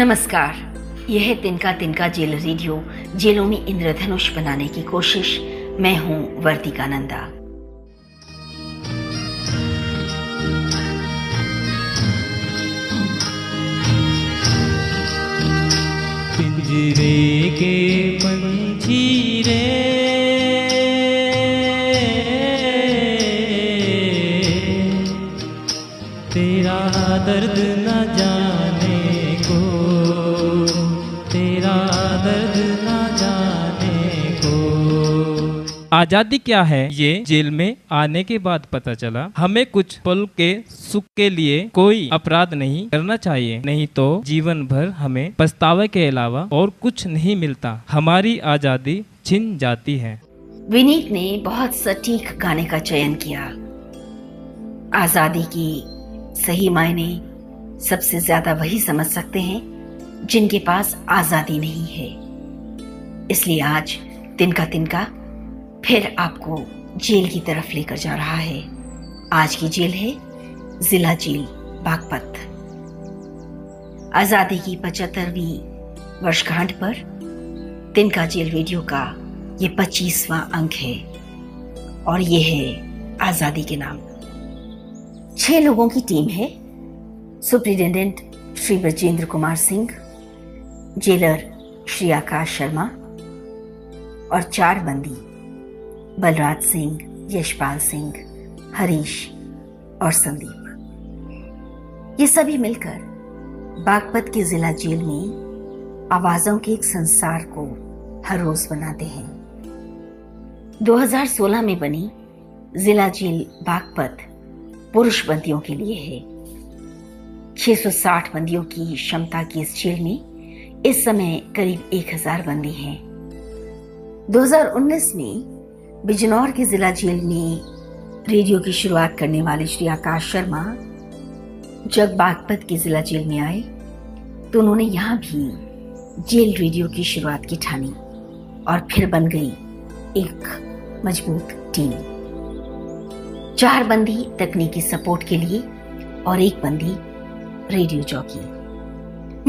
नमस्कार। यह तिनका तिनका जेल रेडियो, जेलों में इंद्रधनुष बनाने की कोशिश। मैं हूँ वर्तिका नंदा पिंजरे के पंछी रे आज़ादी क्या है? ये जेल में आने के बाद पता चला। हमें कुछ पल के सुख के लिए कोई अपराध नहीं करना चाहिए। नहीं तो जीवन भर हमें पछतावे के अलावा और कुछ नहीं मिलता। हमारी आज़ादी छिन जाती है। विनीत ने बहुत सटीक गाने का चयन किया। आज़ादी की सही मायने सबसे ज़्यादा वही समझ सकते हैं जिनके पास आज़ादी नहीं है। इसलिए आज तिनका तिनका फिर आपको जेल की तरफ़ लेकर जा रहा है। आज की जेल है जिला जेल, बागपत। आज़ादी की पचहत्तरवीं वर्षगांठ पर तिनका जेल रेडियो का ये पच्चीसवां अंक है और ये है आज़ादी के नाम। छह लोगों की टीम है। सुप्रिंटेंडेंट श्री ब्रजेंद्र कुमार सिंह, जेलर श्री आकाश शर्मा और चार बंदी। बलराज सिंह, यशपाल सिंह, हरीश और संदीप। ये सभी मिलकर बागपत के जिला जेल में आवाजों के एक संसार को हर रोज बनाते हैं। 2016 में बनी जिला जेल बागपत पुरुष बंदियों के लिए है। 660 बंदियों की क्षमता की इस जेल में इस समय करीब 1000 बंदी हैं। 2019 में बिजनौर के जिला जेल में रेडियो की शुरुआत करने वाले श्री आकाश शर्मा जब बागपत के जिला जेल में आए तो उन्होंने यहाँ भी जेल रेडियो की शुरुआत की ठानी और फिर बन गई एक मज़बूत टीम। चार बंदी तकनीकी सपोर्ट के लिए और एक बंदी रेडियो जॉकी।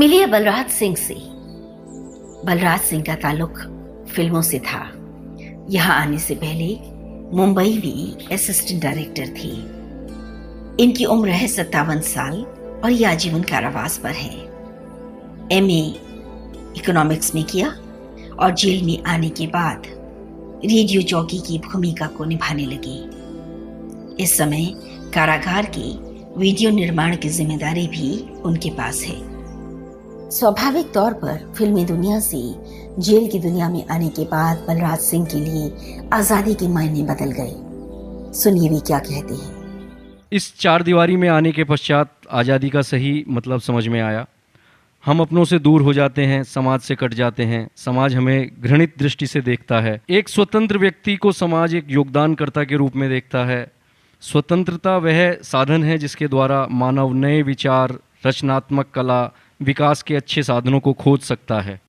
मिली बलराज सिंह से। बलराज सिंह का ताल्लुक फ़िल्मों से था। यहाँ आने से पहले मुंबई में असिस्टेंट डायरेक्टर थे। इनकी उम्र है सत्तावन साल और ये आजीवन कारावास पर है। एमए इकोनॉमिक्स में किया और जेल में आने के बाद रेडियो चौकी की भूमिका को निभाने लगी। इस समय कारागार की वीडियो निर्माण की ज़िम्मेदारी भी उनके पास है। स्वाभाविक तौर पर फिल्मी दुनिया से जेल की दुनिया में आने के बाद बलराज सिंह के लिए आज़ादी के मायने बदल गए। सुनिए वे क्या कहते हैं। इस चार दीवारी में आने के पश्चात आज़ादी का सही मतलब समझ में आया। हम अपनों से दूर हो जाते हैं, समाज से कट जाते हैं। समाज हमें घृणित दृष्टि से देखता है। एक स्वतंत्र व्यक्ति को समाज एक योगदानकर्ता के रूप में देखता है। स्वतंत्रता वह साधन है जिसके द्वारा मानव नए विचार, रचनात्मक कला विकास के अच्छे साधनों को खोज सकता है।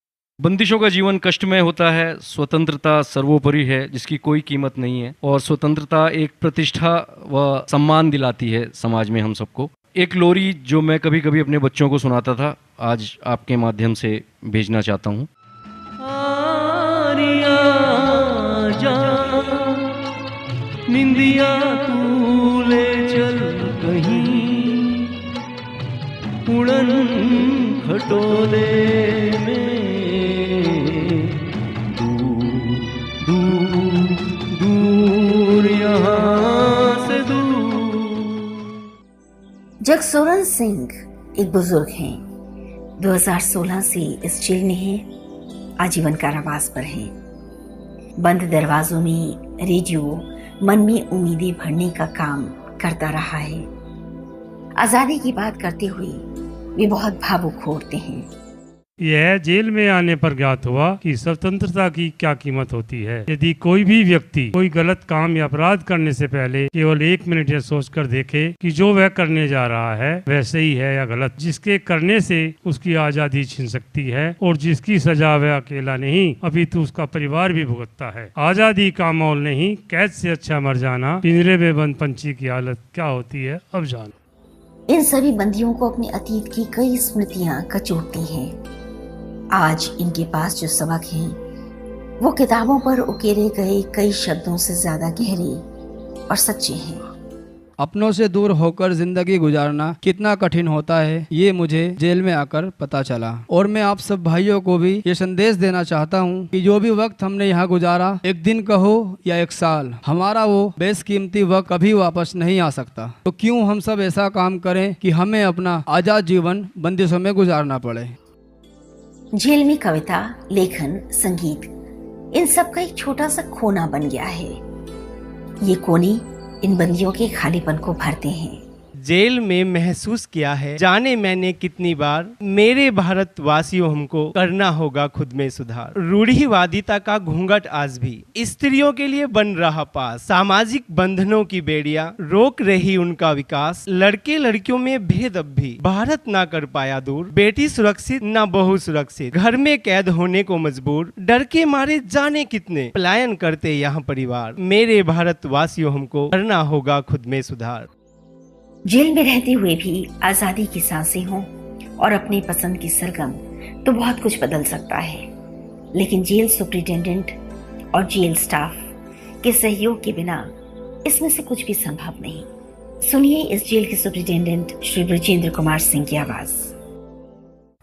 बंदिशों का जीवन कष्टमय होता है, स्वतंत्रता सर्वोपरि है, जिसकी कोई कीमत नहीं है, और स्वतंत्रता एक प्रतिष्ठा व सम्मान दिलाती है समाज में हम सबको। एक लोरी जो मैं कभी कभी अपने बच्चों को सुनाता था, आज आपके माध्यम से भेजना चाहता हूँ। निंदिया तू खटोले में। दूर दूर दूर से जगसोरन सिंह एक बुज़ुर्ग हैं। 2016 से इस जेल में हैं, आजीवन कारावास पर हैं। बंद दरवाजों में रेडियो, मन में उम्मीदें भरने का काम करता रहा है। आज़ादी की बात करते हुए वे बहुत भावुक होते हैं। यह जेल में आने पर ज्ञात हुआ कि स्वतंत्रता की क्या कीमत होती है। यदि कोई भी व्यक्ति कोई गलत काम या अपराध करने से पहले केवल एक मिनट यह सोचकर देखे कि जो वह करने जा रहा है, वह सही है या गलत, जिसके करने से उसकी आज़ादी छिन सकती है और जिसकी सजा वह अकेला नहीं, अभी तो उसका परिवार भी भुगतता है। आज़ादी का मोल नहीं, कैद से अच्छा मर जाना, पिंजरे में बंद पंछी की हालत क्या होती है, अब जानो। इन सभी बंदियों को अपने अतीत की कई स्मृतियाँ कचोटती हैं। आज इनके पास जो सबक हैं, वो किताबों पर उकेरे गए कई शब्दों से ज़्यादा गहरे और सच्चे हैं। अपनों से दूर होकर ज़िंदगी गुजारना कितना कठिन होता है, ये मुझे जेल में आकर पता चला। और मैं आप सब भाइयों को भी ये संदेश देना चाहता हूँ कि जो भी वक्त हमने यहाँ गुजारा, एक दिन कहो या एक साल, हमारा वो बेसकीमती वक्त कभी वापस नहीं आ सकता। तो क्यों हम सब ऐसा काम करें कि हमें अपना आज़ाद जीवन बंदिशों में गुजारना पड़े? जेल में कविता, लेखन, संगीत, इन सब का एक छोटा सा कोना बन गया है। ये कोने इन बंदियों के खालीपन को भरते हैं। जेल में महसूस किया है। जाने मैंने कितनी बार। मेरे भारतवासियों हमको करना होगा खुद में सुधार। रूढ़ीवादिता का घूंघट आज भी। स्त्रियों के लिए बन रहा पास। सामाजिक बंधनों की बेड़िया। रोक रही उनका विकास। लड़के लड़कियों में भेद अब भी। भारत ना कर पाया दूर। बेटी सुरक्षित, ना बहु सुरक्षित। घर में कैद होने को मजबूर। डर के मारे जाने कितने। पलायन करते यहाँ परिवार। मेरे भारतवासियों हमको करना होगा खुद में सुधार। जेल में रहते हुए भी आज़ादी की साँसें हों और अपनी पसंद की सरगम तो बहुत कुछ बदल सकता है। लेकिन जेल सुप्रिंटेंडेंट और जेल स्टाफ के सहयोग के बिना इसमें से कुछ भी संभव नहीं। सुनिए इस जेल के सुप्रिंटेंडेंट श्री ब्रजेंद्र कुमार सिंह की आवाज़।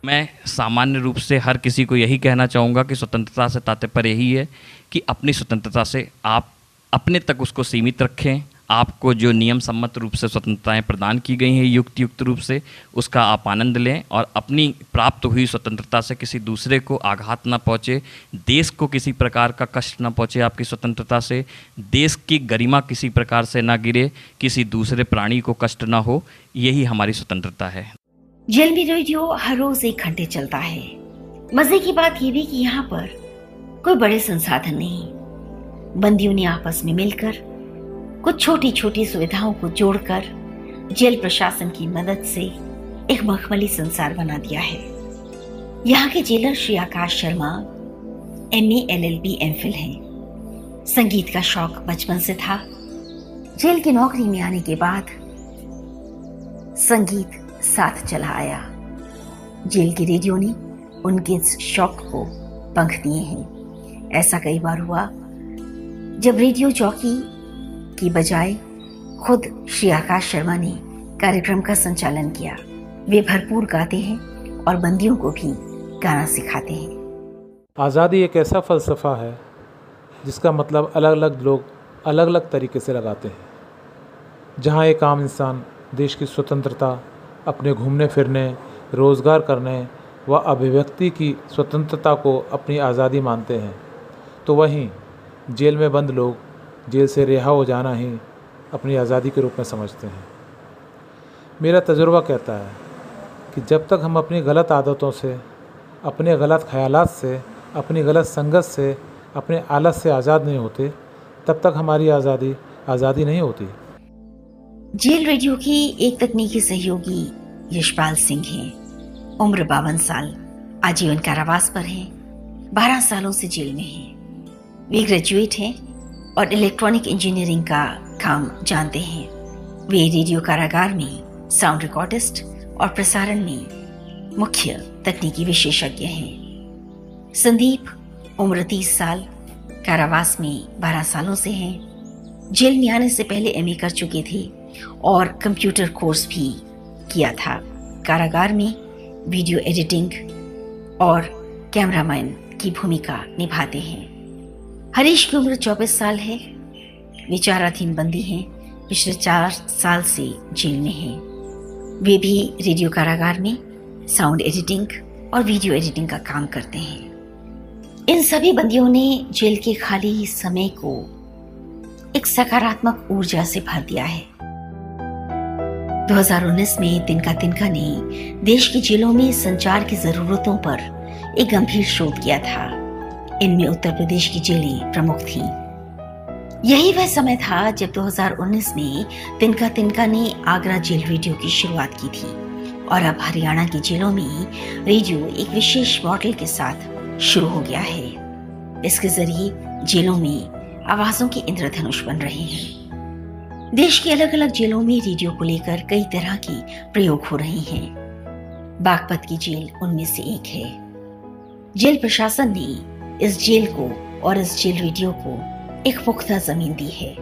मैं सामान्य रूप से हर किसी को यही कहना चाहूँगा कि स्वतंत्रता से तात्पर्य यही है कि अपनी स्वतंत्रता से आप अपने तक उसको सीमित रखें आपको जो नियम सम्मत रूप से स्वतंत्रताएँ प्रदान की गई हैं युक्त युक्त रूप से, उसका आप आनंद लें और अपनी प्राप्त हुई स्वतंत्रता से किसी दूसरे को आघात ना पहुँचे, देश को किसी प्रकार का कष्ट ना पहुँचे आपकी स्वतंत्रता से, देश की गरिमा किसी प्रकार से ना गिरे, किसी दूसरे प्राणी को कष्ट ना हो, यही हमारी स्वतंत्रता है। जेल में रेडियो हर रोज एक घंटे चलता है। मज़े की बात यह भी कि यहाँ पर कोई बड़े संसाधन नहीं। बंदियों ने आपस में मिलकर कुछ छोटी छोटी सुविधाओं को जोड़कर जेल प्रशासन की मदद से एक मखमली संसार बना दिया है। यहाँ के jailer Shri Akash Sharma M L L B M Phil है। संगीत का शौक बचपन से था। जेल की नौकरी में आने के बाद संगीत साथ चला आया। जेल के रेडियो ने उनके इस शौक को पंख दिए हैं। ऐसा कई बार हुआ, जब रेडियो चौकी की बजाय खुद श्री आकाश शर्मा ने कार्यक्रम का संचालन किया। वे भरपूर गाते हैं और बंदियों को भी गाना सिखाते हैं। आज़ादी एक ऐसा फ़लसफ़ा है, जिसका मतलब अलग अलग लोग अलग अलग तरीके से लगाते हैं। जहाँ एक आम इंसान देश की स्वतंत्रता, अपने घूमने फिरने, रोज़गार करने व अभिव्यक्ति की स्वतंत्रता को अपनी आज़ादी मानते हैं तो वहीं जेल में बंद लोग जेल से रिहा हो जाना ही अपनी आज़ादी के रूप में समझते हैं। मेरा तजुर्बा कहता है कि जब तक हम अपनी गलत आदतों से, अपने गलत ख्याल से, अपनी गलत संगत से, अपने आलत से आज़ाद नहीं होते, तब तक हमारी आज़ादी आज़ादी नहीं होती। जेल रेडियो की एक तकनीकी सहयोगी यशपाल सिंह हैं। उम्र बावन साल, आजीवन कारावास पर हैं। बारह सालों से जेल में हैं। वे ग्रेजुएट हैं। और इलेक्ट्रॉनिक इंजीनियरिंग का काम जानते हैं। वे रेडियो कारागार में साउंड रिकॉर्डिस्ट और प्रसारण में मुख्य तकनीकी विशेषज्ञ हैं। संदीप उम्र तीस साल, कारावास में बारह सालों से हैं। जेल में आने से पहले एमए कर चुके थे और कंप्यूटर कोर्स भी किया था। कारागार में वीडियो एडिटिंग और कैमरामैन की भूमिका निभाते हैं। हरीश की उम्र 24 साल है। विचाराधीन बंदी हैं। पिछले चार साल से जेल में हैं। वे भी रेडियो कारागार में साउंड एडिटिंग और वीडियो एडिटिंग का काम करते हैं। इन सभी बंदियों ने जेल के खाली समय को एक सकारात्मक ऊर्जा से भर दिया है। 2019 में तिनका तिनका ने देश की जेलों में संचार की जरूरतों पर एक गंभीर शोध किया था। इनमें उत्तर प्रदेश की जेलें प्रमुख थीं। यही वह समय था जब 2019 में तिनका तिनका ने आगरा जेल रेडियो की शुरुआत की थी और अब हरियाणा की जेलों में रेडियो एक विशेष मॉडल के साथ शुरू हो गया है। इसके ज़रिए जेलों में आवाजों के इंद्रधनुष बन रहे हैं। देश की अलग अलग जेलों में रेडियो को लेकर कई तरह के प्रयोग हो रहे हैं। बागपत की जेल उनमें से एक है। जेल प्रशासन ने इस जेल को और इस जेल रेडियो को एक पुख्ता ज़मीन दी है।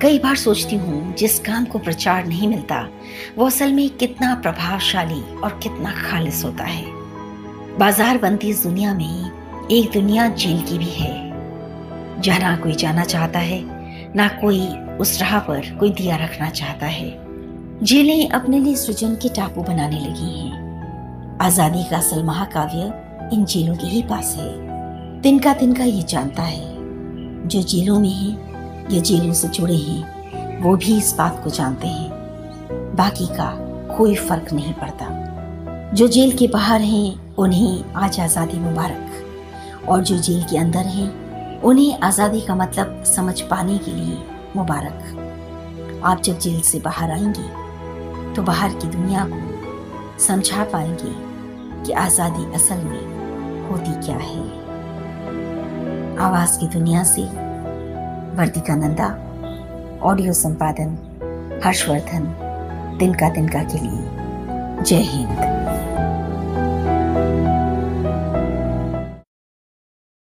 कई बार सोचती हूँ, जिस काम को प्रचार नहीं मिलता, वो असल में कितना प्रभावशाली और कितना खालिस होता है। बाज़ार बनती इस दुनिया में एक दुनिया जेल की भी है। जहाँ ना कोई जाना चाहता है, ना कोई उस राह पर कोई दिया रखना चाहता है। जेलें अपने लिए सृजन के टापू बनाने लगी हैं। आज़ादी का असल महाकाव्य इन जेलों के ही पास है। तिनका तिनका ये जानता है। जो जेलों में है, या जेलों से जुड़े हैं, वो भी इस बात को जानते हैं। बाकी का कोई फ़र्क नहीं पड़ता। जो जेल के बाहर हैं, उन्हें आज आज़ादी मुबारक। और जो जेल के अंदर हैं, उन्हें आज़ादी का मतलब समझ पाने के लिए मुबारक। आप जब जेल से बाहर आएँगे तो बाहर की दुनिया को समझा पाएँगे कि आज़ादी असल में होती क्या है। आवाज़ की दुनिया से। वर्तिका नंदा ऑडियो संपादन, हर्षवर्धन तिनका तिनका के लिए। जय हिंद।